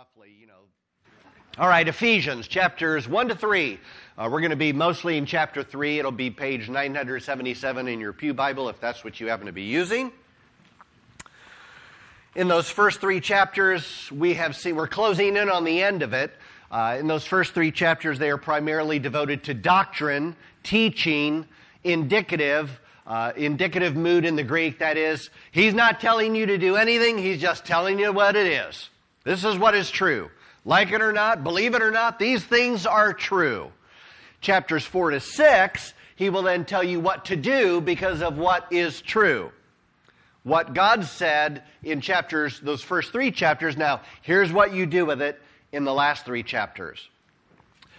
roughly, you know. All right, Ephesians chapters 1 to 3. Uh, we're going to be mostly in chapter 3. It'll be page 977 in your Pew Bible if that's what you happen to be using. In those first three chapters, we have seen, we're closing in on the end of it. Uh, in those first three chapters, they are primarily devoted to doctrine, teaching, indicative, uh, indicative mood in the Greek. That is, he's not telling you to do anything, he's just telling you what it is. This is what is true. Like it or not, believe it or not, these things are true. Chapters 4 to 6, he will then tell you what to do because of what is true. What God said in chapters, those first three chapters, now here's what you do with it in the last three chapters.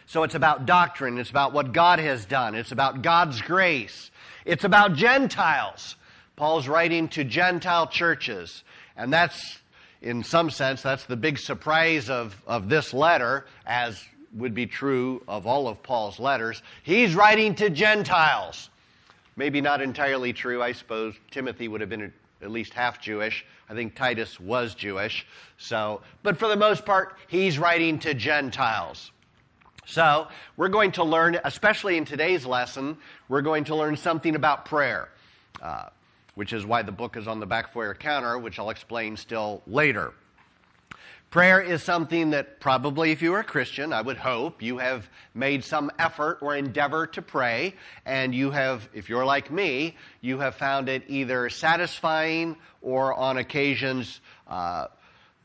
So it's about doctrine, it's about what God has done, it's about God's grace, it's about Gentiles. Paul's writing to Gentile churches, and that's in some sense, that's the big surprise of, of this letter, as would be true of all of Paul's letters. He's writing to Gentiles. Maybe not entirely true, I suppose. Timothy would have been at least half Jewish. I think Titus was Jewish. So, but for the most part, he's writing to Gentiles. So, we're going to learn, especially in today's lesson, we're going to learn something about prayer. Uh, which is why the book is on the back foyer counter, which I'll explain still later. Prayer is something that probably, if you are a Christian, I would hope you have made some effort or endeavor to pray, and you have, if you're like me, you have found it either satisfying or on occasions uh,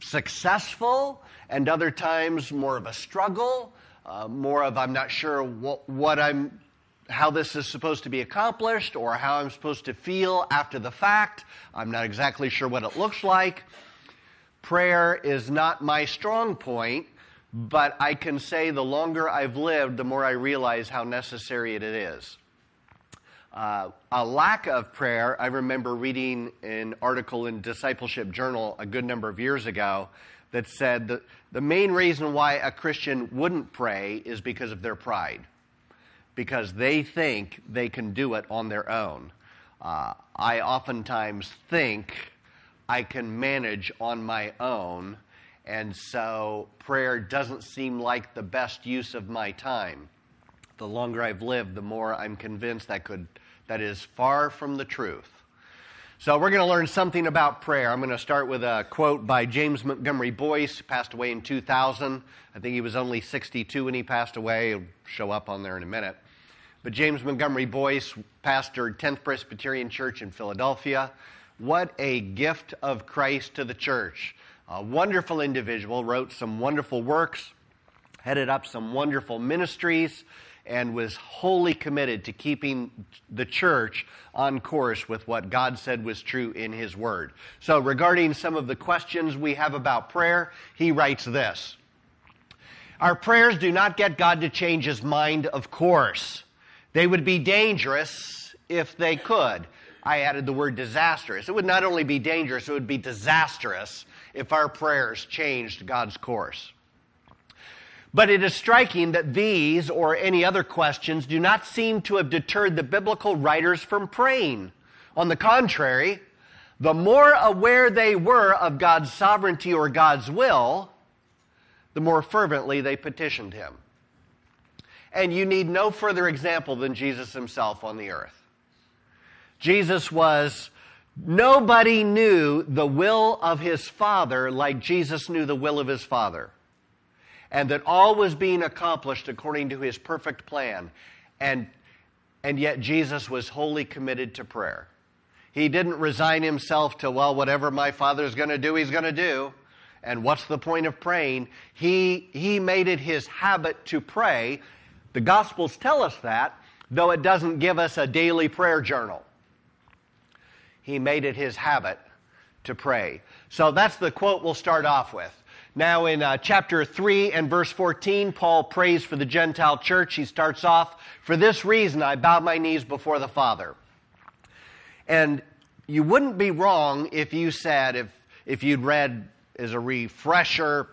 successful, and other times more of a struggle, uh, more of I'm not sure what, what I'm how this is supposed to be accomplished or how I'm supposed to feel after the fact. I'm not exactly sure what it looks like. Prayer is not my strong point, but I can say the longer I've lived, the more I realize how necessary it is. Uh, a lack of prayer, I remember reading an article in Discipleship Journal a good number of years ago that said that the main reason why a Christian wouldn't pray is because of their pride because they think they can do it on their own. Uh, I oftentimes think I can manage on my own, and so prayer doesn't seem like the best use of my time. The longer I've lived, the more I'm convinced that could that is far from the truth. So we're going to learn something about prayer. I'm going to start with a quote by James Montgomery Boice, passed away in 2000. I think he was only 62 when he passed away. He'll show up on there in a minute. But James Montgomery Boice pastored 10th Presbyterian Church in Philadelphia. What a gift of Christ to the church. A wonderful individual, wrote some wonderful works, headed up some wonderful ministries, and was wholly committed to keeping the church on course with what God said was true in His Word. So, regarding some of the questions we have about prayer, he writes this Our prayers do not get God to change His mind, of course. They would be dangerous if they could. I added the word disastrous. It would not only be dangerous, it would be disastrous if our prayers changed God's course. But it is striking that these or any other questions do not seem to have deterred the biblical writers from praying. On the contrary, the more aware they were of God's sovereignty or God's will, the more fervently they petitioned Him and you need no further example than Jesus himself on the earth. Jesus was, nobody knew the will of his Father like Jesus knew the will of his Father. And that all was being accomplished according to his perfect plan. And, and yet Jesus was wholly committed to prayer. He didn't resign himself to, well, whatever my Father's going to do, he's going to do. And what's the point of praying? He, he made it his habit to pray the Gospels tell us that, though it doesn't give us a daily prayer journal. He made it his habit to pray. So that's the quote we'll start off with. Now, in uh, chapter 3 and verse 14, Paul prays for the Gentile church. He starts off, For this reason I bow my knees before the Father. And you wouldn't be wrong if you said, if, if you'd read as a refresher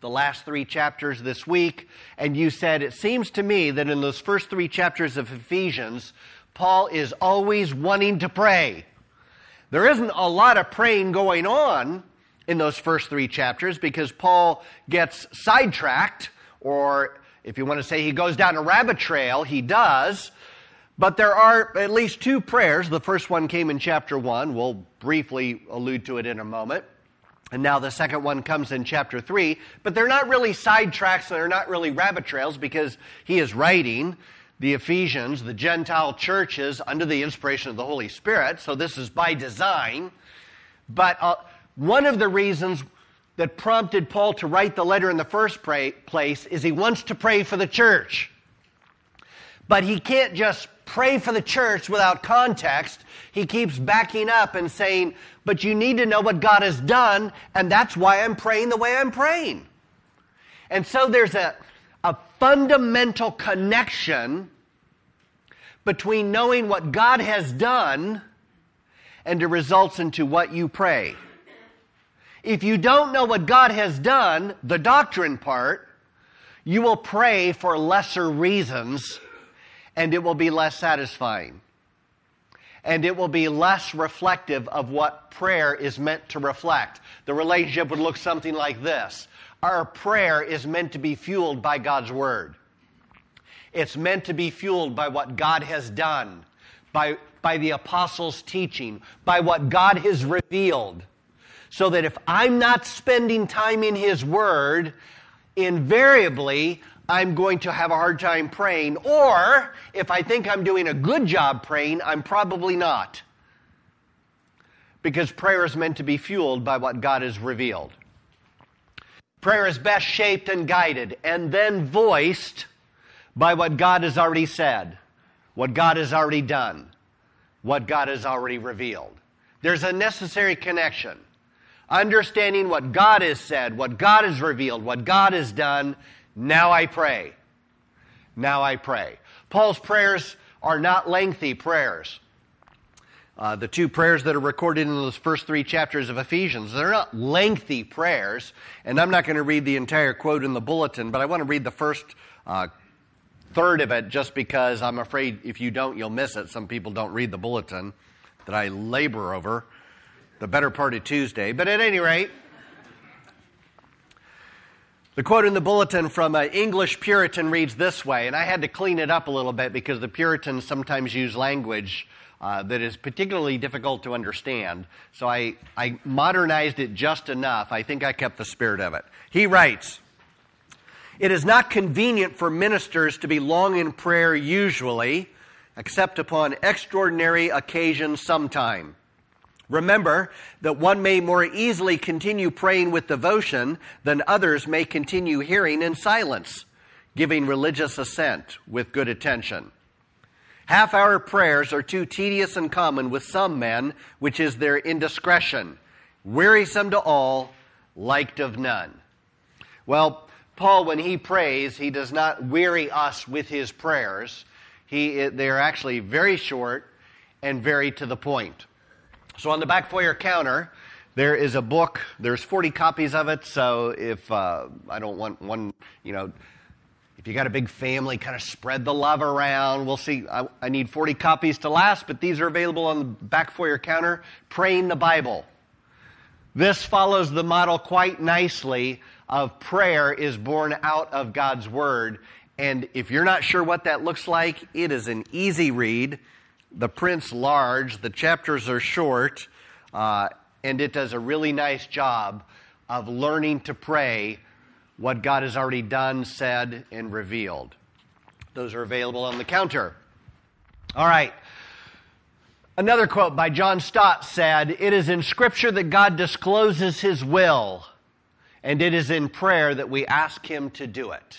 the last three chapters this week, and you said, It seems to me that in those first three chapters of Ephesians, Paul is always wanting to pray. There isn't a lot of praying going on in those first three chapters because Paul gets sidetracked, or if you want to say he goes down a rabbit trail, he does. But there are at least two prayers. The first one came in chapter 1. We'll briefly allude to it in a moment. And now the second one comes in chapter 3. But they're not really sidetracks, and they're not really rabbit trails because he is writing the Ephesians, the Gentile churches, under the inspiration of the Holy Spirit. So this is by design. But uh, one of the reasons that prompted Paul to write the letter in the first place is he wants to pray for the church. But he can't just pray for the church without context. He keeps backing up and saying, But you need to know what God has done, and that's why I'm praying the way I'm praying. And so there's a, a fundamental connection between knowing what God has done and it results into what you pray. If you don't know what God has done, the doctrine part, you will pray for lesser reasons and it will be less satisfying. And it will be less reflective of what prayer is meant to reflect. The relationship would look something like this Our prayer is meant to be fueled by God's Word. It's meant to be fueled by what God has done, by, by the apostles' teaching, by what God has revealed. So that if I'm not spending time in His Word, invariably I'm going to have a hard time praying, or if I think I'm doing a good job praying, I'm probably not. Because prayer is meant to be fueled by what God has revealed. Prayer is best shaped and guided and then voiced by what God has already said, what God has already done, what God has already revealed. There's a necessary connection. Understanding what God has said, what God has revealed, what God has done, now I pray. Now I pray. Paul's prayers are not lengthy prayers. Uh, the two prayers that are recorded in those first three chapters of Ephesians, they're not lengthy prayers. And I'm not going to read the entire quote in the bulletin, but I want to read the first uh, third of it just because I'm afraid if you don't, you'll miss it. Some people don't read the bulletin that I labor over the better part of Tuesday. But at any rate, the quote in the bulletin from an English Puritan reads this way, and I had to clean it up a little bit because the Puritans sometimes use language uh, that is particularly difficult to understand. So I, I modernized it just enough. I think I kept the spirit of it. He writes, It is not convenient for ministers to be long in prayer usually, except upon extraordinary occasions sometime. Remember that one may more easily continue praying with devotion than others may continue hearing in silence, giving religious assent with good attention. Half hour prayers are too tedious and common with some men, which is their indiscretion, wearisome to all, liked of none. Well, Paul, when he prays, he does not weary us with his prayers. He, they are actually very short and very to the point. So on the back foyer counter, there is a book. There's 40 copies of it. So if uh, I don't want one, you know, if you got a big family, kind of spread the love around. We'll see. I, I need 40 copies to last, but these are available on the back foyer counter. Praying the Bible. This follows the model quite nicely of prayer is born out of God's Word. And if you're not sure what that looks like, it is an easy read. The print's large, the chapters are short, uh, and it does a really nice job of learning to pray what God has already done, said, and revealed. Those are available on the counter. All right. Another quote by John Stott said, It is in Scripture that God discloses His will, and it is in prayer that we ask Him to do it.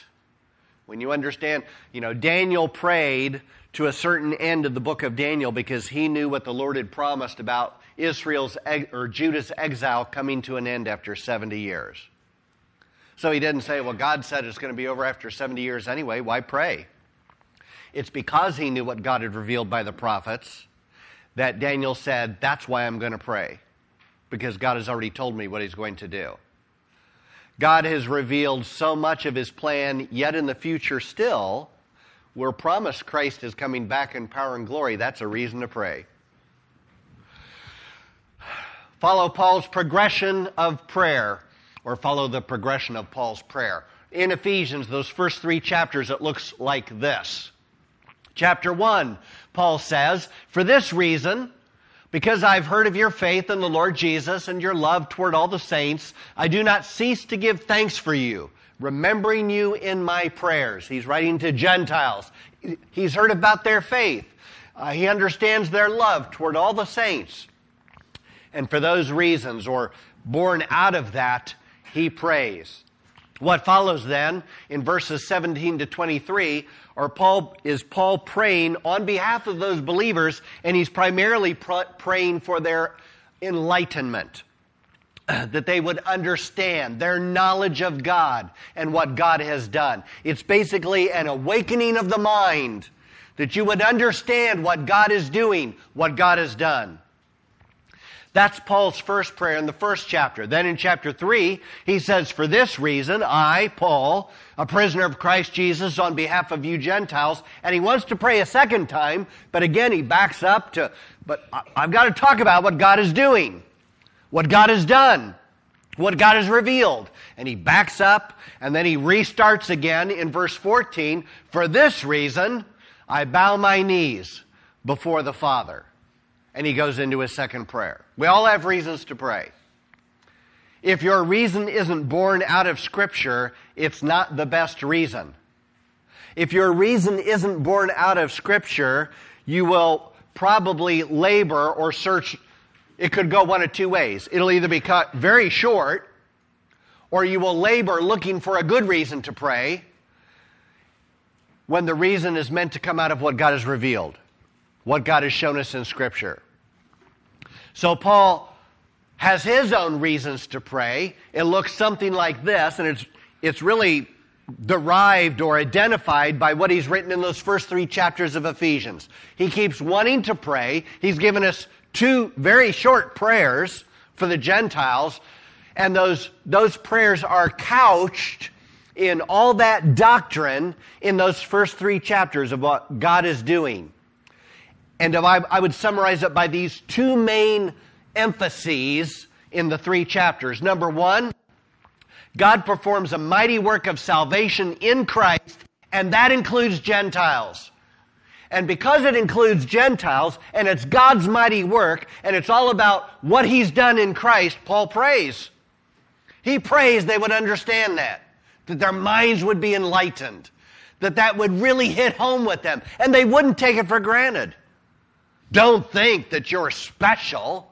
When you understand, you know, Daniel prayed to a certain end of the book of Daniel because he knew what the Lord had promised about Israel's or Judah's exile coming to an end after 70 years. So he didn't say, well, God said it's going to be over after 70 years anyway. Why pray? It's because he knew what God had revealed by the prophets that Daniel said, that's why I'm going to pray, because God has already told me what he's going to do. God has revealed so much of his plan, yet in the future still, we're promised Christ is coming back in power and glory. That's a reason to pray. follow Paul's progression of prayer, or follow the progression of Paul's prayer. In Ephesians, those first three chapters, it looks like this. Chapter 1, Paul says, For this reason, because I've heard of your faith in the Lord Jesus and your love toward all the saints, I do not cease to give thanks for you, remembering you in my prayers. He's writing to Gentiles. He's heard about their faith. Uh, he understands their love toward all the saints. And for those reasons, or born out of that, he prays. What follows then in verses 17 to 23 are Paul, is Paul praying on behalf of those believers, and he's primarily pr- praying for their enlightenment. That they would understand their knowledge of God and what God has done. It's basically an awakening of the mind that you would understand what God is doing, what God has done. That's Paul's first prayer in the first chapter. Then in chapter 3, he says, For this reason, I, Paul, a prisoner of Christ Jesus on behalf of you Gentiles, and he wants to pray a second time, but again he backs up to, but I've got to talk about what God is doing, what God has done, what God has revealed. And he backs up, and then he restarts again in verse 14, For this reason, I bow my knees before the Father and he goes into his second prayer. We all have reasons to pray. If your reason isn't born out of Scripture, it's not the best reason. If your reason isn't born out of Scripture, you will probably labor or search. It could go one of two ways. It'll either be cut very short, or you will labor looking for a good reason to pray when the reason is meant to come out of what God has revealed what God has shown us in Scripture. So Paul has his own reasons to pray. It looks something like this, and it's, it's really derived or identified by what he's written in those first three chapters of Ephesians. He keeps wanting to pray. He's given us two very short prayers for the Gentiles, and those, those prayers are couched in all that doctrine in those first three chapters of what God is doing. And I would summarize it by these two main emphases in the three chapters. Number one, God performs a mighty work of salvation in Christ, and that includes Gentiles. And because it includes Gentiles, and it's God's mighty work, and it's all about what He's done in Christ, Paul prays. He prays they would understand that, that their minds would be enlightened, that that would really hit home with them, and they wouldn't take it for granted. Don't think that you're special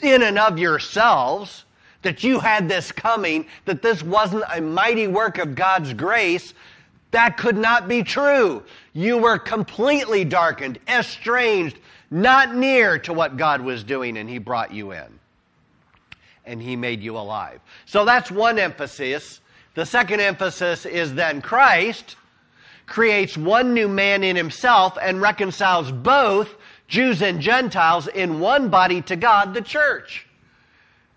in and of yourselves, that you had this coming, that this wasn't a mighty work of God's grace. That could not be true. You were completely darkened, estranged, not near to what God was doing, and He brought you in. And He made you alive. So that's one emphasis. The second emphasis is then Christ creates one new man in Himself and reconciles both Jews and Gentiles in one body to God, the church.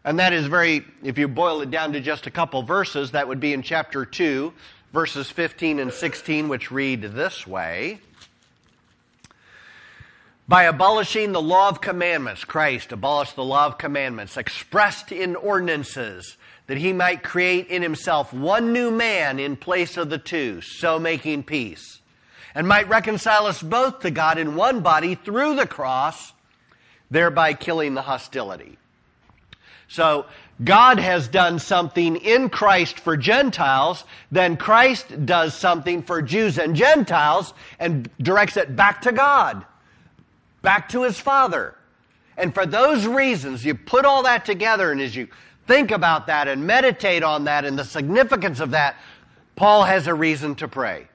And that is very, if you boil it down to just a couple verses, that would be in chapter 2, verses 15 and 16, which read this way By abolishing the law of commandments, Christ abolished the law of commandments expressed in ordinances, that he might create in himself one new man in place of the two, so making peace and might reconcile us both to God in one body through the cross, thereby killing the hostility. So, God has done something in Christ for Gentiles, then Christ does something for Jews and Gentiles and directs it back to God, back to his Father. And for those reasons, you put all that together, and as you think about that and meditate on that and the significance of that, Paul has a reason to pray.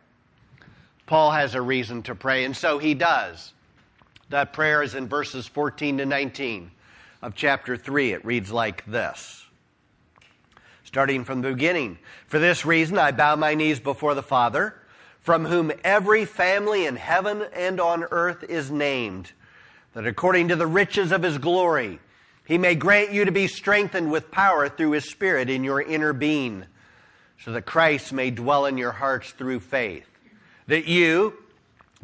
Paul has a reason to pray, and so he does. That prayer is in verses 14 to 19 of chapter 3. It reads like this. Starting from the beginning. For this reason, I bow my knees before the Father, from whom every family in heaven and on earth is named, that according to the riches of his glory, he may grant you to be strengthened with power through his Spirit in your inner being, so that Christ may dwell in your hearts through faith that you,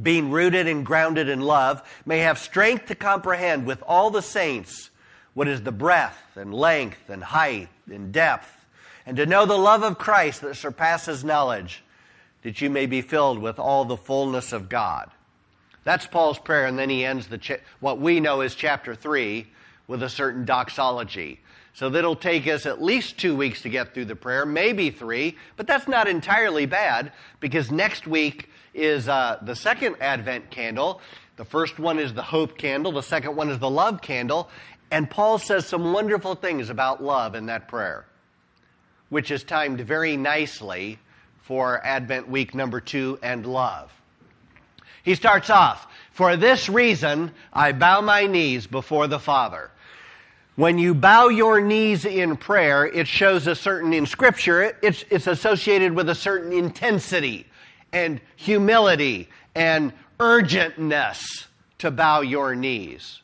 being rooted and grounded in love, may have strength to comprehend with all the saints what is the breadth and length and height and depth, and to know the love of Christ that surpasses knowledge, that you may be filled with all the fullness of God. That's Paul's prayer, and then he ends the cha- what we know is chapter 3 with a certain doxology. So that'll take us at least two weeks to get through the prayer, maybe three, but that's not entirely bad because next week is uh, the second Advent candle. The first one is the hope candle, the second one is the love candle, and Paul says some wonderful things about love in that prayer, which is timed very nicely for Advent week number two and love. He starts off, For this reason I bow my knees before the Father. When you bow your knees in prayer, it shows a certain, in Scripture, it's, it's associated with a certain intensity and humility and urgentness to bow your knees.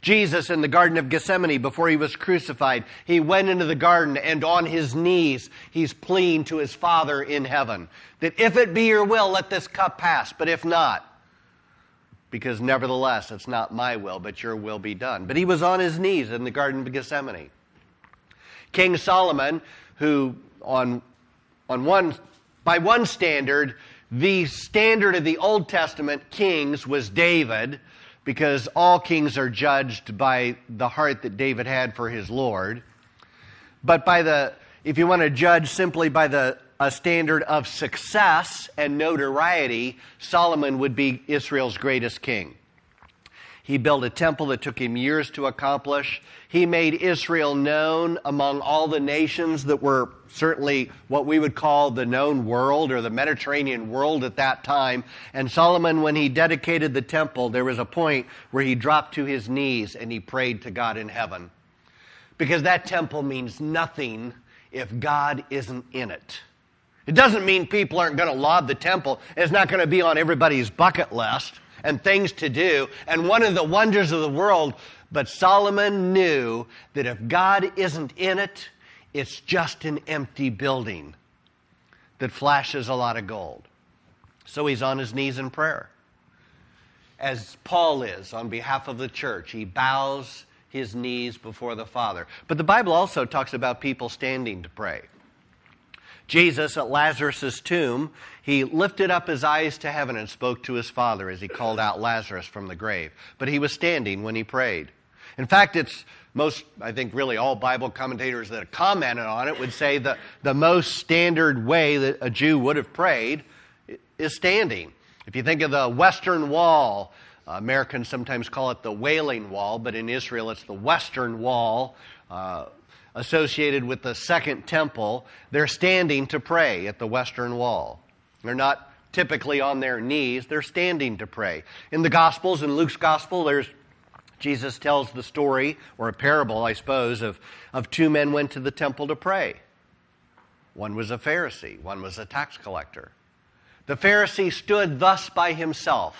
Jesus in the Garden of Gethsemane, before he was crucified, he went into the garden and on his knees, he's pleading to his Father in heaven that if it be your will, let this cup pass, but if not, because nevertheless, it's not my will, but your will be done. But he was on his knees in the Garden of Gethsemane. King Solomon, who on, on one, by one standard, the standard of the Old Testament kings was David, because all kings are judged by the heart that David had for his Lord. But by the, if you want to judge simply by the a standard of success and notoriety, Solomon would be Israel's greatest king. He built a temple that took him years to accomplish. He made Israel known among all the nations that were certainly what we would call the known world or the Mediterranean world at that time. And Solomon, when he dedicated the temple, there was a point where he dropped to his knees and he prayed to God in heaven. Because that temple means nothing if God isn't in it. It doesn't mean people aren't going to laud the temple. It's not going to be on everybody's bucket list and things to do and one of the wonders of the world. But Solomon knew that if God isn't in it, it's just an empty building that flashes a lot of gold. So he's on his knees in prayer. As Paul is on behalf of the church, he bows his knees before the Father. But the Bible also talks about people standing to pray. Jesus at Lazarus' tomb, he lifted up his eyes to heaven and spoke to his Father as he called out Lazarus from the grave. But he was standing when he prayed. In fact, it's most, I think, really all Bible commentators that have commented on it would say that the most standard way that a Jew would have prayed is standing. If you think of the Western Wall, uh, Americans sometimes call it the Wailing Wall, but in Israel it's the Western Wall. Uh, associated with the second temple, they're standing to pray at the western wall. They're not typically on their knees, they're standing to pray. In the Gospels, in Luke's Gospel, there's Jesus tells the story, or a parable, I suppose, of, of two men went to the temple to pray. One was a Pharisee, one was a tax collector. The Pharisee stood thus by himself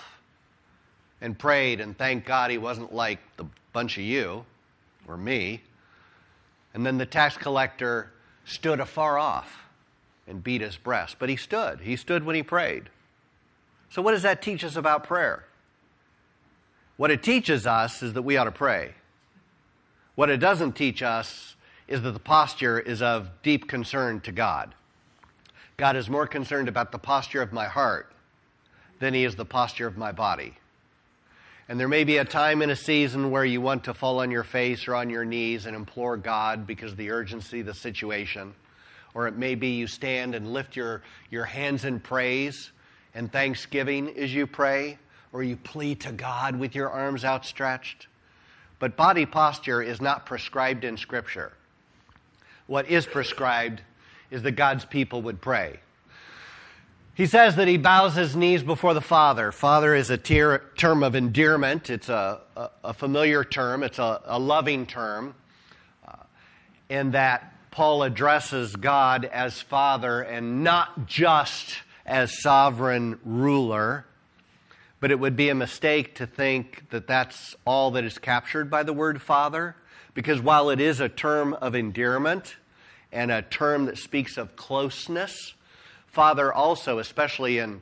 and prayed and thanked God he wasn't like the bunch of you or me. And then the tax collector stood afar off and beat his breast. But he stood. He stood when he prayed. So, what does that teach us about prayer? What it teaches us is that we ought to pray. What it doesn't teach us is that the posture is of deep concern to God. God is more concerned about the posture of my heart than he is the posture of my body. And there may be a time in a season where you want to fall on your face or on your knees and implore God because of the urgency of the situation. Or it may be you stand and lift your, your hands in praise and thanksgiving as you pray, or you plead to God with your arms outstretched. But body posture is not prescribed in Scripture. What is prescribed is that God's people would pray. He says that he bows his knees before the Father. Father is a term of endearment, it's a, a, a familiar term, it's a, a loving term, uh, in that Paul addresses God as Father and not just as sovereign ruler. But it would be a mistake to think that that's all that is captured by the word Father, because while it is a term of endearment and a term that speaks of closeness, Father also, especially in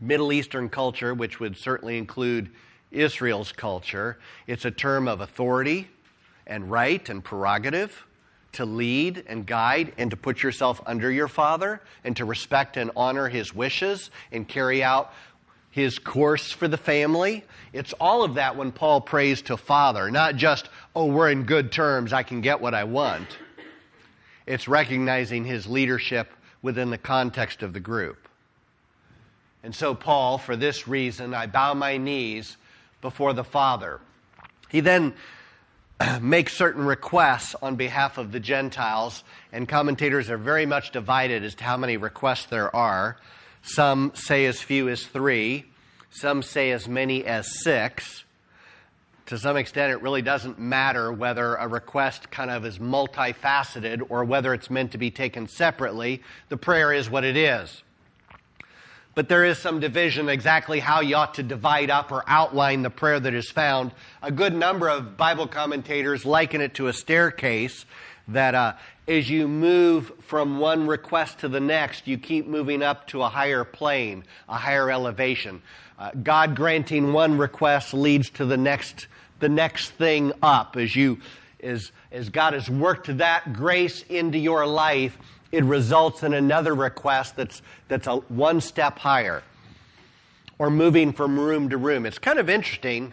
Middle Eastern culture, which would certainly include Israel's culture, it's a term of authority, and right and prerogative to lead and guide and to put yourself under your father and to respect and honor his wishes and carry out his course for the family. It's all of that when Paul prays to Father, not just, oh, we're in good terms, I can get what I want. It's recognizing his leadership within the context of the group. And so, Paul, for this reason, I bow my knees before the Father. He then makes certain requests on behalf of the Gentiles, and commentators are very much divided as to how many requests there are. Some say as few as three, some say as many as six. To some extent, it really doesn't matter whether a request kind of is multifaceted or whether it's meant to be taken separately. The prayer is what it is. But there is some division exactly how you ought to divide up or outline the prayer that is found. A good number of Bible commentators liken it to a staircase that uh, as you move from one request to the next, you keep moving up to a higher plane, a higher elevation. Uh, God granting one request leads to the next, the next thing up. As you, as, as God has worked that grace into your life, it results in another request that's, that's a one step higher. Or moving from room to room. It's kind of interesting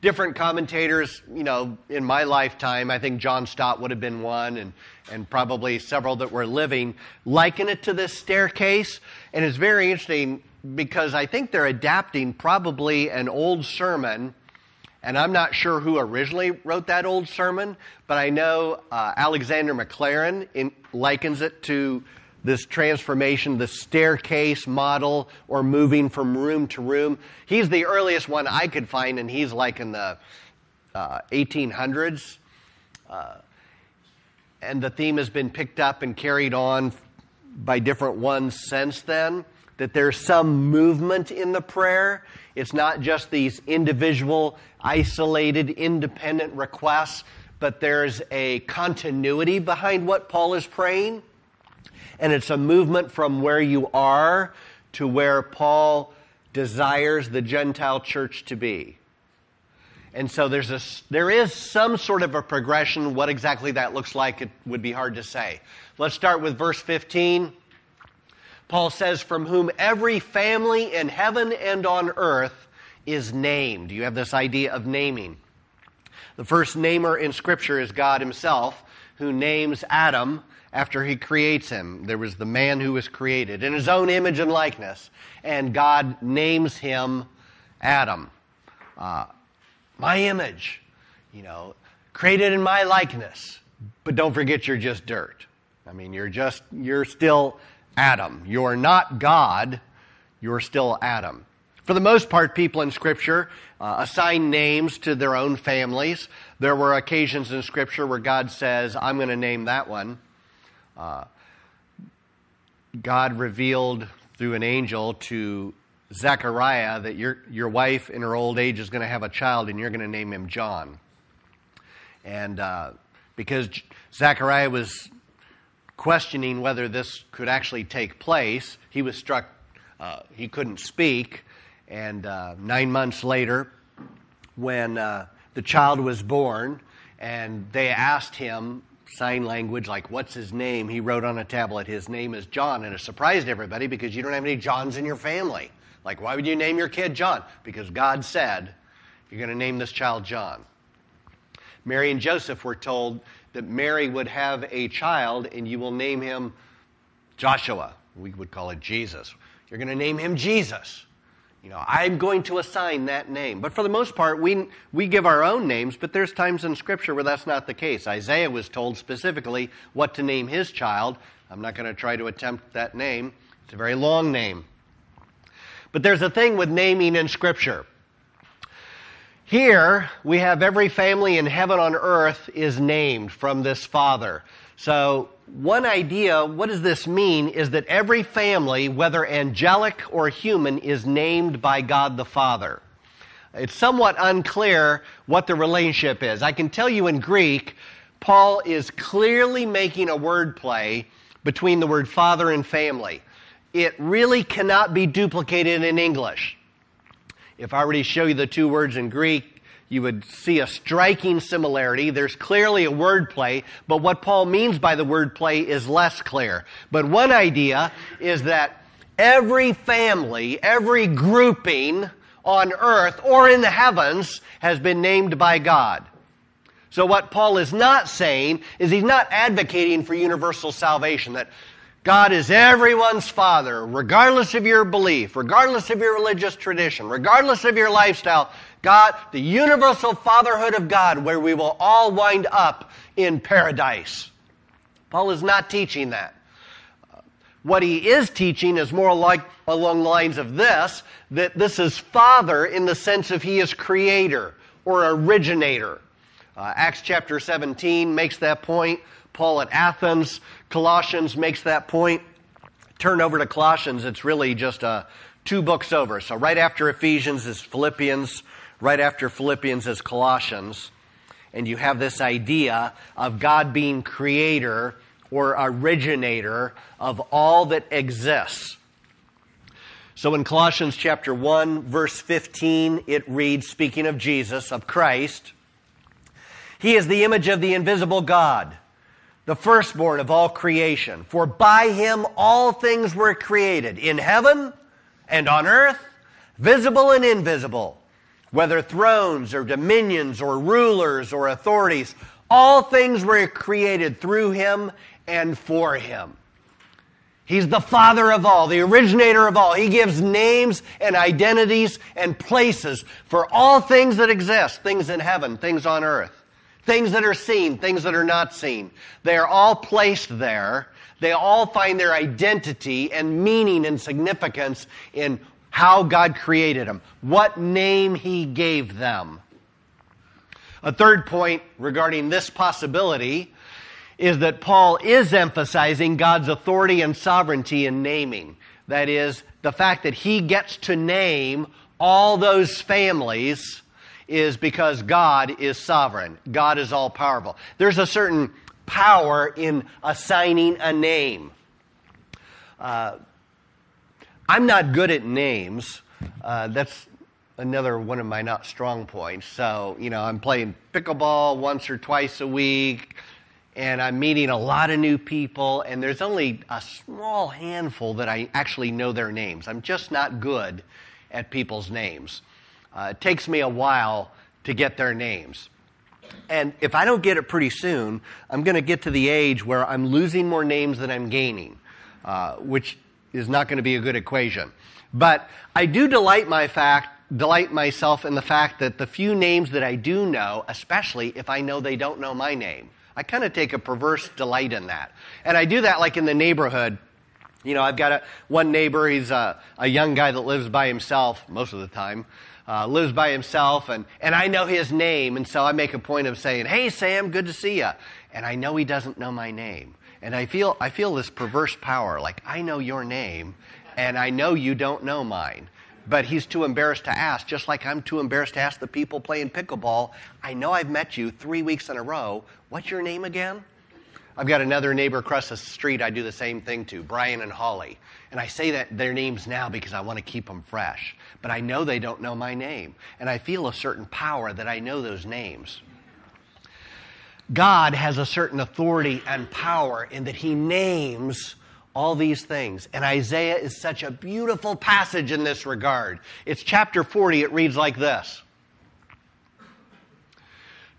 different commentators, you know, in my lifetime, I think John Stott would have been one, and, and probably several that were living, liken it to this staircase. And it's very interesting because I think they're adapting probably an old sermon. And I'm not sure who originally wrote that old sermon, but I know uh, Alexander Maclaren in, likens it to this transformation, the staircase model, or moving from room to room. He's the earliest one I could find, and he's like in the uh, 1800s. Uh, and the theme has been picked up and carried on by different ones since then. That there's some movement in the prayer. It's not just these individual, isolated, independent requests, but there's a continuity behind what Paul is praying. And it's a movement from where you are to where Paul desires the Gentile church to be. And so there's a, there is some sort of a progression. What exactly that looks like, it would be hard to say. Let's start with verse 15. Paul says, From whom every family in heaven and on earth is named. You have this idea of naming. The first namer in Scripture is God Himself, who names Adam after he creates him. There was the man who was created in his own image and likeness, and God names him Adam. Uh, my image, you know, created in my likeness. But don't forget you're just dirt. I mean, you're just, you're still Adam. You're not God, you're still Adam. For the most part, people in Scripture uh, assign names to their own families. There were occasions in Scripture where God says, I'm going to name that one. Uh, God revealed through an angel to Zechariah that your, your wife in her old age is going to have a child and you're going to name him John. And uh, because Zechariah was questioning whether this could actually take place, he was struck, uh, he couldn't speak. And uh, nine months later, when uh, the child was born, and they asked him sign language, like what's his name, he wrote on a tablet, his name is John. And it surprised everybody because you don't have any Johns in your family. Like, why would you name your kid John? Because God said, you're going to name this child John. Mary and Joseph were told that Mary would have a child and you will name him Joshua. We would call it Jesus. You're going to name him Jesus. You know, I'm going to assign that name. But for the most part, we, we give our own names, but there's times in Scripture where that's not the case. Isaiah was told specifically what to name his child. I'm not going to try to attempt that name, it's a very long name. But there's a thing with naming in Scripture. Here, we have every family in heaven on earth is named from this Father. So, one idea, what does this mean, is that every family, whether angelic or human, is named by God the Father. It's somewhat unclear what the relationship is. I can tell you in Greek, Paul is clearly making a word play between the word father and family. It really cannot be duplicated in English. If I were to show you the two words in Greek, you would see a striking similarity. There's clearly a wordplay, but what Paul means by the wordplay is less clear. But one idea is that every family, every grouping on earth or in the heavens has been named by God. So what Paul is not saying is he's not advocating for universal salvation, that God is everyone's father, regardless of your belief, regardless of your religious tradition, regardless of your lifestyle. God, the universal fatherhood of God, where we will all wind up in paradise. Paul is not teaching that. What he is teaching is more like along the lines of this that this is father in the sense of he is creator or originator. Uh, Acts chapter 17 makes that point. Paul at Athens, Colossians makes that point. Turn over to Colossians, it's really just uh, two books over. So, right after Ephesians is Philippians, right after Philippians is Colossians. And you have this idea of God being creator or originator of all that exists. So in Colossians chapter 1 verse 15 it reads speaking of Jesus of Christ he is the image of the invisible God, the firstborn of all creation. For by him all things were created, in heaven and on earth, visible and invisible, whether thrones or dominions or rulers or authorities. All things were created through him and for him. He's the father of all, the originator of all. He gives names and identities and places for all things that exist, things in heaven, things on earth. Things that are seen, things that are not seen. They are all placed there. They all find their identity and meaning and significance in how God created them, what name He gave them. A third point regarding this possibility is that Paul is emphasizing God's authority and sovereignty in naming. That is, the fact that he gets to name all those families is because God is sovereign. God is all powerful. There's a certain power in assigning a name. Uh, I'm not good at names. Uh, that's another one of my not strong points. So, you know, I'm playing pickleball once or twice a week, and I'm meeting a lot of new people, and there's only a small handful that I actually know their names. I'm just not good at people's names. Uh, it takes me a while to get their names. And if I don't get it pretty soon, I'm going to get to the age where I'm losing more names than I'm gaining, uh, which is not going to be a good equation. But I do delight my fact, delight myself in the fact that the few names that I do know, especially if I know they don't know my name, I kind of take a perverse delight in that. And I do that like in the neighborhood. You know, I've got a, one neighbor, he's a, a young guy that lives by himself most of the time uh, lives by himself, and, and I know his name, and so I make a point of saying, Hey, Sam, good to see you. And I know he doesn't know my name. And I feel, I feel this perverse power, like I know your name, and I know you don't know mine. But he's too embarrassed to ask, just like I'm too embarrassed to ask the people playing pickleball. I know I've met you three weeks in a row. What's your name again? I've got another neighbor across the street I do the same thing to, Brian and Holly. And I say that their names now because I want to keep them fresh. But I know they don't know my name. And I feel a certain power that I know those names. God has a certain authority and power in that He names all these things. And Isaiah is such a beautiful passage in this regard. It's chapter 40. It reads like this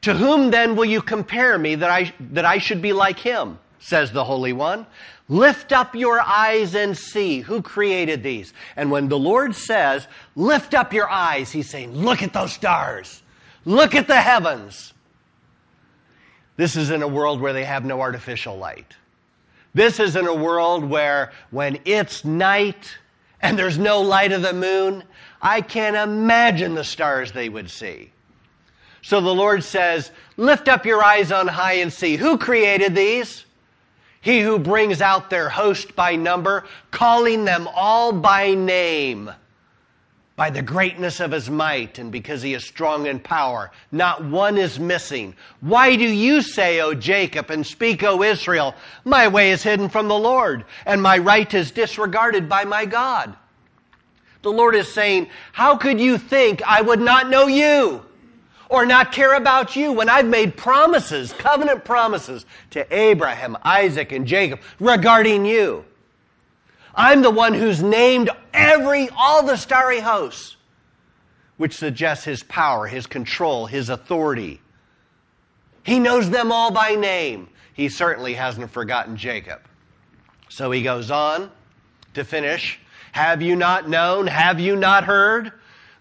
to whom then will you compare me that I, that I should be like him? Says the Holy One. Lift up your eyes and see who created these. And when the Lord says, lift up your eyes, he's saying, look at those stars. Look at the heavens. This is in a world where they have no artificial light. This is in a world where when it's night and there's no light of the moon, I can't imagine the stars they would see. So the Lord says, Lift up your eyes on high and see. Who created these? He who brings out their host by number, calling them all by name, by the greatness of his might, and because he is strong in power. Not one is missing. Why do you say, O Jacob, and speak, O Israel, my way is hidden from the Lord, and my right is disregarded by my God? The Lord is saying, How could you think I would not know you? Or not care about you when I've made promises, covenant promises to Abraham, Isaac, and Jacob regarding you? I'm the one who's named every, all the starry hosts, which suggests his power, his control, his authority. He knows them all by name. He certainly hasn't forgotten Jacob. So he goes on to finish. Have you not known? Have you not heard?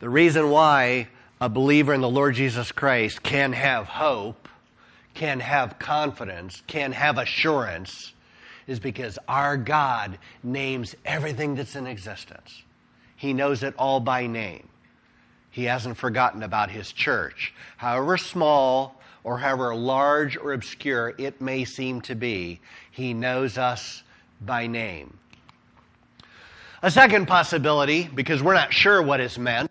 The reason why a believer in the Lord Jesus Christ can have hope, can have confidence, can have assurance, is because our God names everything that's in existence. He knows it all by name. He hasn't forgotten about His church. However small, or however large or obscure it may seem to be, He knows us by name. A second possibility, because we're not sure what is meant,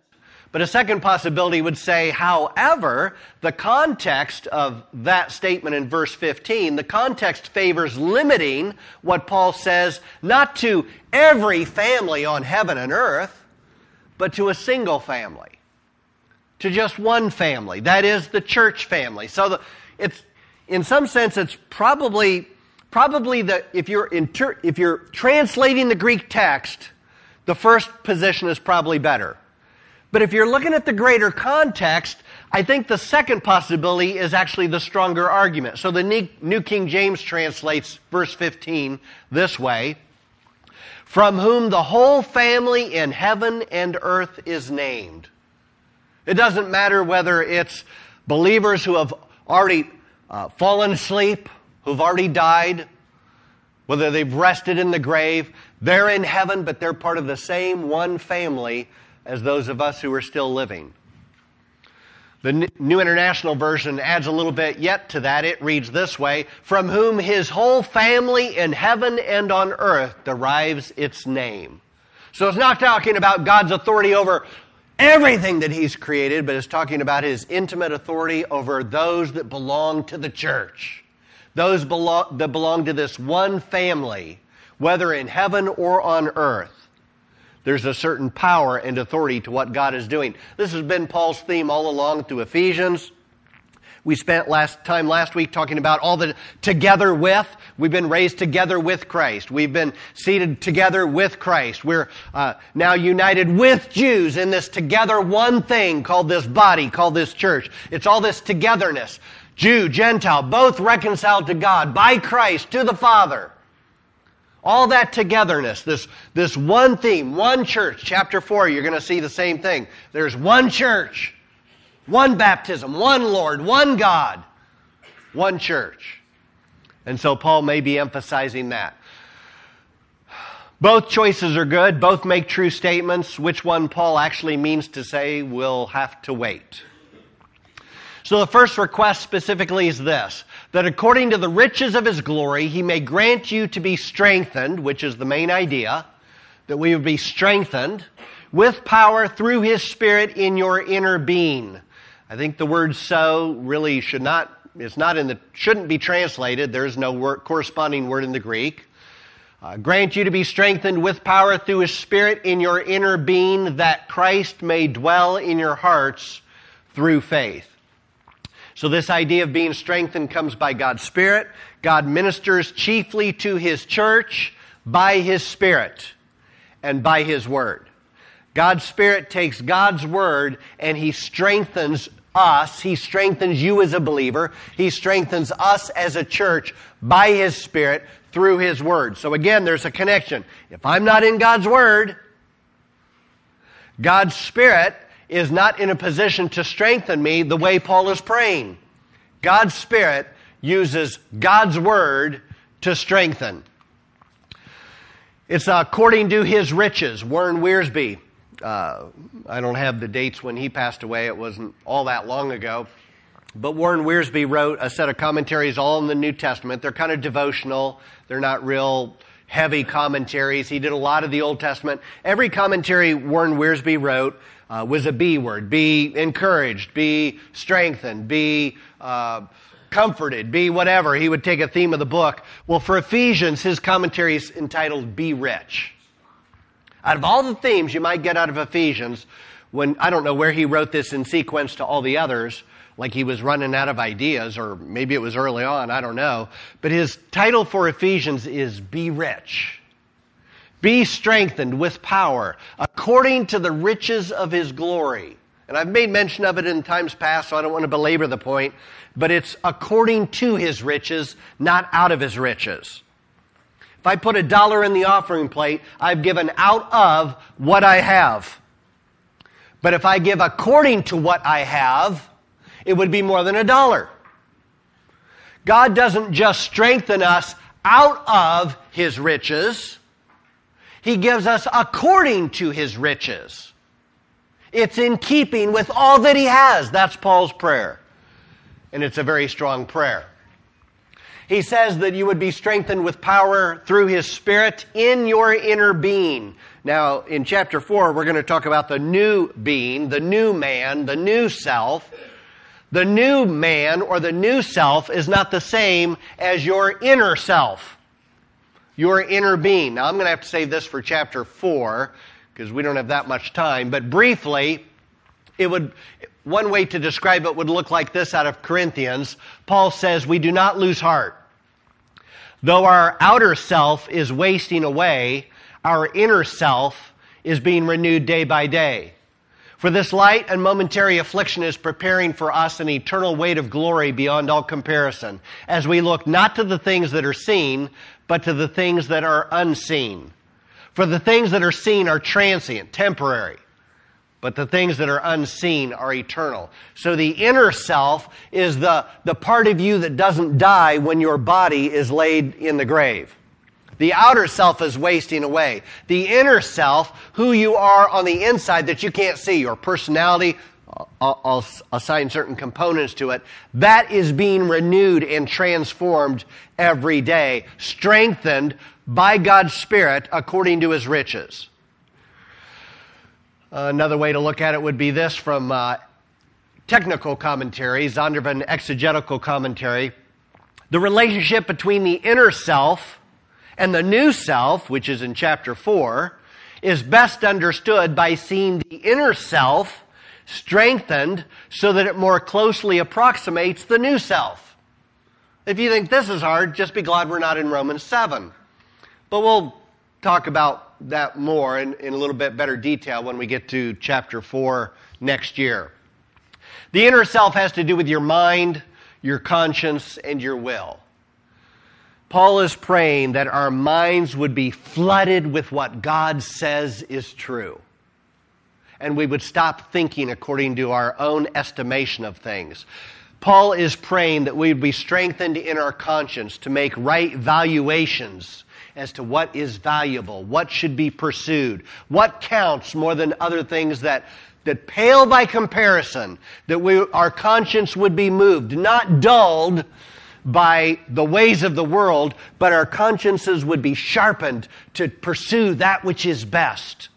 but a second possibility would say, however, the context of that statement in verse 15, the context favors limiting what Paul says not to every family on heaven and earth, but to a single family to just one family. That is the church family. So the, it's, in some sense, it's probably, probably the, if you're, inter, if you're translating the Greek text, the first position is probably better. But if you're looking at the greater context, I think the second possibility is actually the stronger argument. So the New King James translates verse 15 this way From whom the whole family in heaven and earth is named. It doesn't matter whether it's believers who have already uh, fallen asleep, who've already died, whether they've rested in the grave. They're in heaven, but they're part of the same one family as those of us who are still living. The New International Version adds a little bit yet to that. It reads this way From whom his whole family in heaven and on earth derives its name. So it's not talking about God's authority over everything that he's created, but it's talking about his intimate authority over those that belong to the church. Those belong, that belong to this one family, whether in heaven or on earth. There's a certain power and authority to what God is doing. This has been Paul's theme all along through Ephesians. We spent last time last week talking about all the together with. We've been raised together with Christ. We've been seated together with Christ. We're uh, now united with Jews in this together one thing called this body, called this church. It's all this togetherness. Jew, Gentile, both reconciled to God by Christ to the Father. All that togetherness, this, this one theme, one church. Chapter 4, you're going to see the same thing. There's one church. One baptism, one Lord, one God, one church. And so Paul may be emphasizing that. Both choices are good. Both make true statements. Which one Paul actually means to say, we'll have to wait. So the first request specifically is this that according to the riches of his glory, he may grant you to be strengthened, which is the main idea, that we would be strengthened with power through his Spirit in your inner being. I think the word so really should not, it's not in the, shouldn't be translated. There's no word, corresponding word in the Greek. Uh, grant you to be strengthened with power through His Spirit in your inner being that Christ may dwell in your hearts through faith. So this idea of being strengthened comes by God's Spirit. God ministers chiefly to His church by His Spirit and by His Word. God's Spirit takes God's Word and He strengthens us. He strengthens you as a believer. He strengthens us as a church by His Spirit through His Word. So again, there's a connection. If I'm not in God's Word, God's Spirit is not in a position to strengthen me the way Paul is praying. God's Spirit uses God's Word to strengthen. It's according to His riches. Warren Wiersbe uh, I don't have the dates when he passed away. It wasn't all that long ago. But Warren Wiersbe wrote a set of commentaries all in the New Testament. They're kind of devotional. They're not real heavy commentaries. He did a lot of the Old Testament. Every commentary Warren Wiersbe wrote uh, was a B word. Be encouraged, be strengthened, be uh, comforted, be whatever. He would take a theme of the book. Well, for Ephesians, his commentary is entitled Be Rich. Out of all the themes you might get out of Ephesians, when I don't know where he wrote this in sequence to all the others, like he was running out of ideas, or maybe it was early on, I don't know. But his title for Ephesians is Be Rich. Be strengthened with power according to the riches of his glory. And I've made mention of it in times past, so I don't want to belabor the point, but it's according to his riches, not out of his riches. If I put a dollar in the offering plate, I've given out of what I have. But if I give according to what I have, it would be more than a dollar. God doesn't just strengthen us out of His riches, He gives us according to His riches. It's in keeping with all that He has. That's Paul's prayer. And it's a very strong prayer. He says that you would be strengthened with power through His Spirit in your inner being. Now, in chapter 4, we're going to talk about the new being, the new man, the new self. The new man or the new self is not the same as your inner self, your inner being. Now, I'm going to have to save this for chapter 4 because we don't have that much time, but briefly, it would, one way to describe it would look like this out of Corinthians. Paul says, We do not lose heart. Though our outer self is wasting away, our inner self is being renewed day by day. For this light and momentary affliction is preparing for us an eternal weight of glory beyond all comparison, as we look not to the things that are seen, but to the things that are unseen. For the things that are seen are transient, temporary, but the things that are unseen are eternal. So the inner self is the, the part of you that doesn't die when your body is laid in the grave. The outer self is wasting away. The inner self, who you are on the inside that you can't see, your personality, I'll, I'll, assign certain components to it, that is being renewed and transformed every day, strengthened by God's Spirit according to his riches. Another way to look at it would be this from uh, technical commentary, Zondervan exegetical commentary. The relationship between the inner self and the new self, which is in chapter 4, is best understood by seeing the inner self strengthened so that it more closely approximates the new self. If you think this is hard, just be glad we're not in Romans 7. But we'll talk about that more in, in a little bit better detail when we get to chapter 4 next year. The inner self has to do with your mind, your conscience, and your will. Paul is praying that our minds would be flooded with what God says is true. And we would stop thinking according to our own estimation of things. Paul is praying that we would be strengthened in our conscience to make right valuations as to what is valuable, what should be pursued, what counts more than other things that, that pale by comparison, that we, our conscience would be moved, not dulled by the ways of the world, but our consciences would be sharpened to pursue that which is best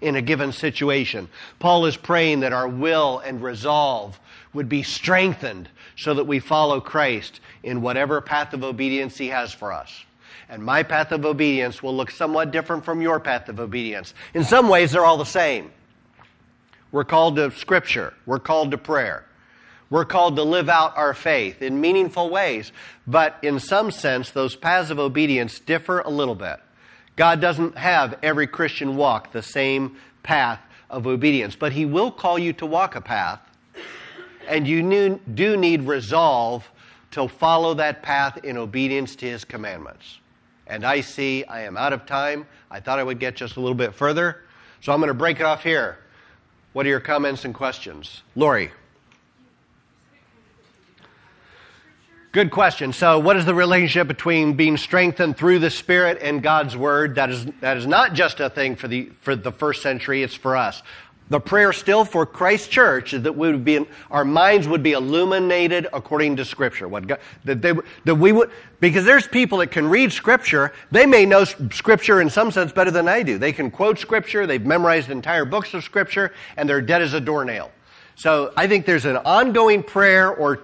in a given situation. Paul is praying that our will and resolve would be strengthened so that we follow Christ in whatever path of obedience he has for us. And my path of obedience will look somewhat different from your path of obedience. In some ways, they're all the same. We're called to Scripture. We're called to prayer. We're called to live out our faith in meaningful ways. But in some sense, those paths of obedience differ a little bit. God doesn't have every Christian walk the same path of obedience, but He will call you to walk a path. And you do need resolve to follow that path in obedience to His commandments. And I see I am out of time. I thought I would get just a little bit further. So I'm going to break it off here. What are your comments and questions? Lori. Good question. So, what is the relationship between being strengthened through the Spirit and God's Word? That is, that is not just a thing for the, for the first century, it's for us. the prayer still for Christ's church is that we would be, our minds would be illuminated according to Scripture. What God, that, they, that we would, because there's people that can read Scripture. They may know Scripture in some sense better than I do. They can quote Scripture. They've memorized entire books of Scripture, and they're dead as a doornail. So I think there's an ongoing prayer or,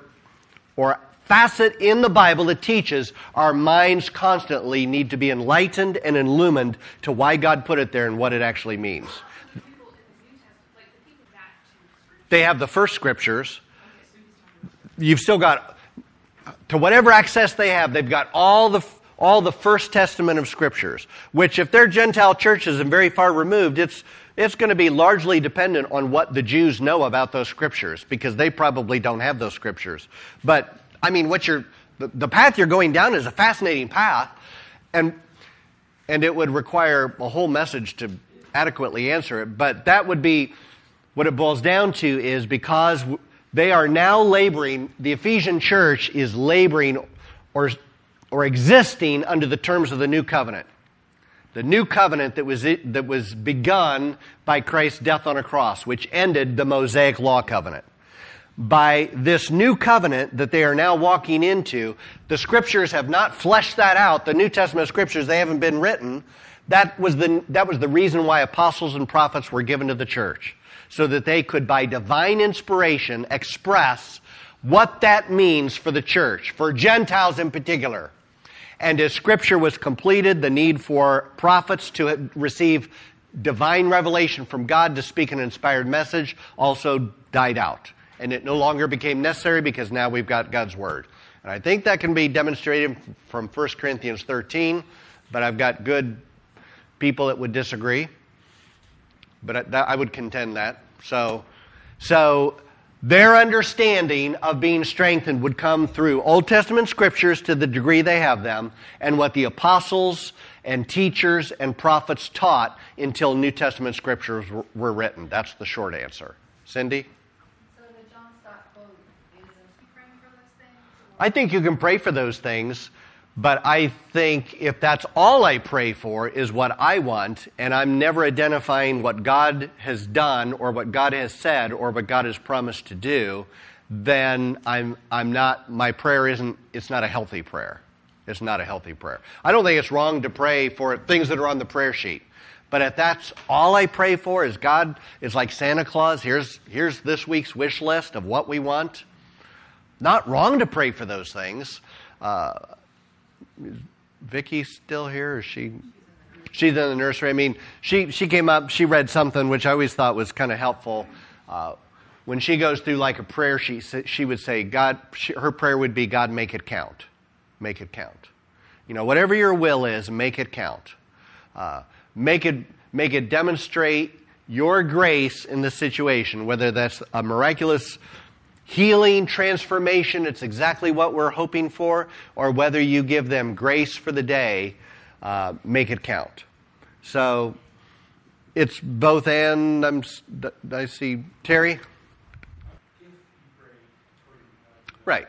or facet in the Bible that teaches our minds constantly need to be enlightened and illumined to why God put it there and what it actually means. They have the first scriptures. You've still got, to whatever access they have, they've got all the, all the First Testament of scriptures, which if they're Gentile churches and very far removed, it's, it's going to be largely dependent on what the Jews know about those scriptures because they probably don't have those scriptures. But, I mean, what you're, the, the path you're going down is a fascinating path, and, and it would require a whole message to adequately answer it, but that would be what it boils down to is because they are now laboring, the Ephesian church is laboring or, or existing under the terms of the new covenant. The new covenant that was, that was begun by Christ's death on a cross, which ended the Mosaic law covenant. By this new covenant that they are now walking into, the scriptures have not fleshed that out. The New Testament scriptures, they haven't been written. That was the, that was the reason why apostles and prophets were given to the church so that they could, by divine inspiration, express what that means for the church, for Gentiles in particular. And as Scripture was completed, the need for prophets to receive divine revelation from God to speak an inspired message also died out. And it no longer became necessary because now we've got God's Word. And I think that can be demonstrated from 1 Corinthians 13, but I've got good people that would disagree. But I would contend that. So, so their understanding of being strengthened would come through Old Testament scriptures to the degree they have them, and what the apostles and teachers and prophets taught until New Testament scriptures were written. That's the short answer. Cindy? So the John Stott quote, is praying for those things? I think you can pray for those things. But I think if that's all I pray for is what I want, and I'm never identifying what God has done or what God has said or what God has promised to do, then I'm, I'm not, my prayer isn't, it's not a healthy prayer. It's not a healthy prayer. I don't think it's wrong to pray for things that are on the prayer sheet. But if that's all I pray for is God is like Santa Claus, here's, here's this week's wish list of what we want. Not wrong to pray for those things. Uh, is Vicky still here? Is she? She's in the nursery. I mean, she, she came up, she read something which I always thought was kind of helpful. Uh, when she goes through like a prayer, she, she would say, God, she, her prayer would be, God, make it count. Make it count. You know, whatever your will is, make it count. Uh, make, it, make it demonstrate your grace in the situation, whether that's a miraculous healing, transformation, it's exactly what we're hoping for, or whether you give them grace for the day, uh, make it count. So it's both and. I'm, I see Terry. Right.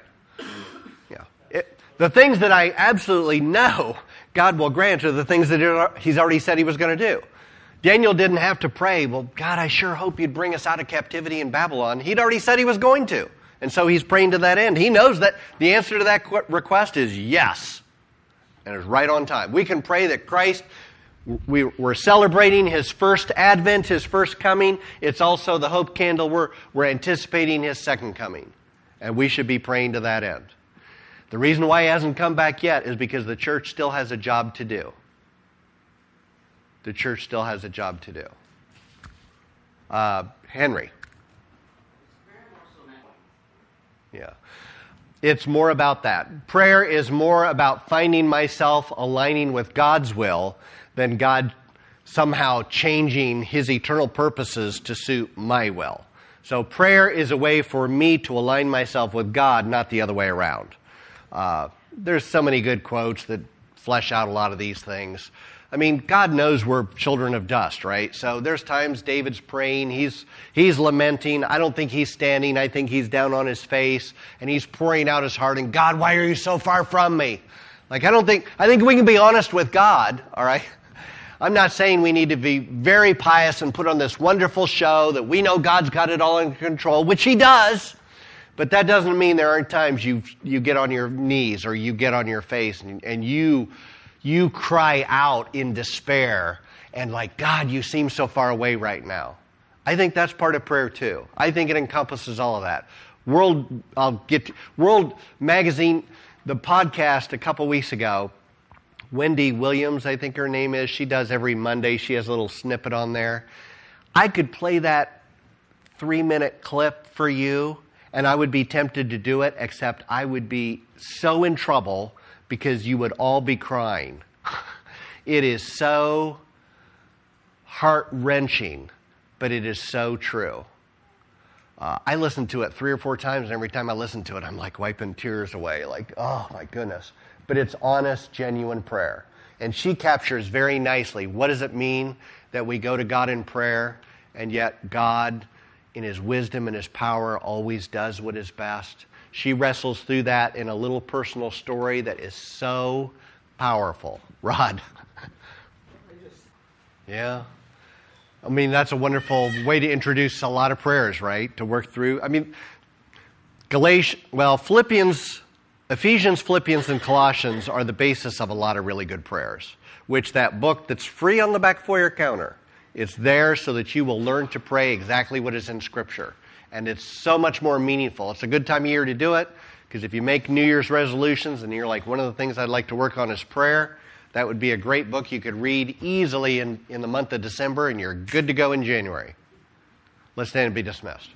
Yeah. It, the things that I absolutely know God will grant are the things that He's already said He was going to do. Daniel didn't have to pray, well, God, I sure hope you'd bring us out of captivity in Babylon. He'd already said he was going to. And so he's praying to that end. He knows that the answer to that request is yes. And it's right on time. We can pray that Christ, we, are celebrating his first advent, his first coming. It's also the hope candle. We're, we're anticipating his second coming. And we should be praying to that end. The reason why he hasn't come back yet is because the church still has a job to do the church still has a job to do. Uh, Henry. Yeah. It's more about that. Prayer is more about finding myself aligning with God's will than God somehow changing his eternal purposes to suit my will. So prayer is a way for me to align myself with God, not the other way around. Uh, there's so many good quotes that flesh out a lot of these things. I mean, God knows we're children of dust, right? So there's times David's praying, he's, he's lamenting. I don't think he's standing. I think he's down on his face and he's pouring out his heart and God, why are you so far from me? Like, I don't think, I think we can be honest with God, all right? I'm not saying we need to be very pious and put on this wonderful show that we know God's got it all in control, which He does. But that doesn't mean there aren't times you you get on your knees or you get on your face and, and you you cry out in despair and like God, you seem so far away right now. I think that's part of prayer too. I think it encompasses all of that. World, I'll get to, World Magazine, the podcast a couple weeks ago. Wendy Williams, I think her name is. She does every Monday. She has a little snippet on there. I could play that three minute clip for you, and I would be tempted to do it, except I would be so in trouble because you would all be crying. It is so heart wrenching, but it is so true. Uh, I listened to it three or four times, and every time I listen to it, I'm like wiping tears away, like, oh my goodness. But it's honest, genuine prayer. And she captures very nicely what does it mean that we go to God in prayer, and yet God, in His wisdom and His power, always does what is best. She wrestles through that in a little personal story that is so powerful. Rod. yeah. I mean, that's a wonderful way to introduce a lot of prayers, right? To work through. I mean, Galatians, well, Philippians, Ephesians, Philippians, and Colossians are the basis of a lot of really good prayers, which that book that's free on the back foyer counter, it's there so that you will learn to pray exactly what is in Scripture. And it's so much more meaningful. It's a good time of year to do it because if you make New Year's resolutions and you're like, one of the things I'd like to work on is prayer, that would be a great book you could read easily in, in the month of December, and you're good to go in January. Let's stand and be dismissed.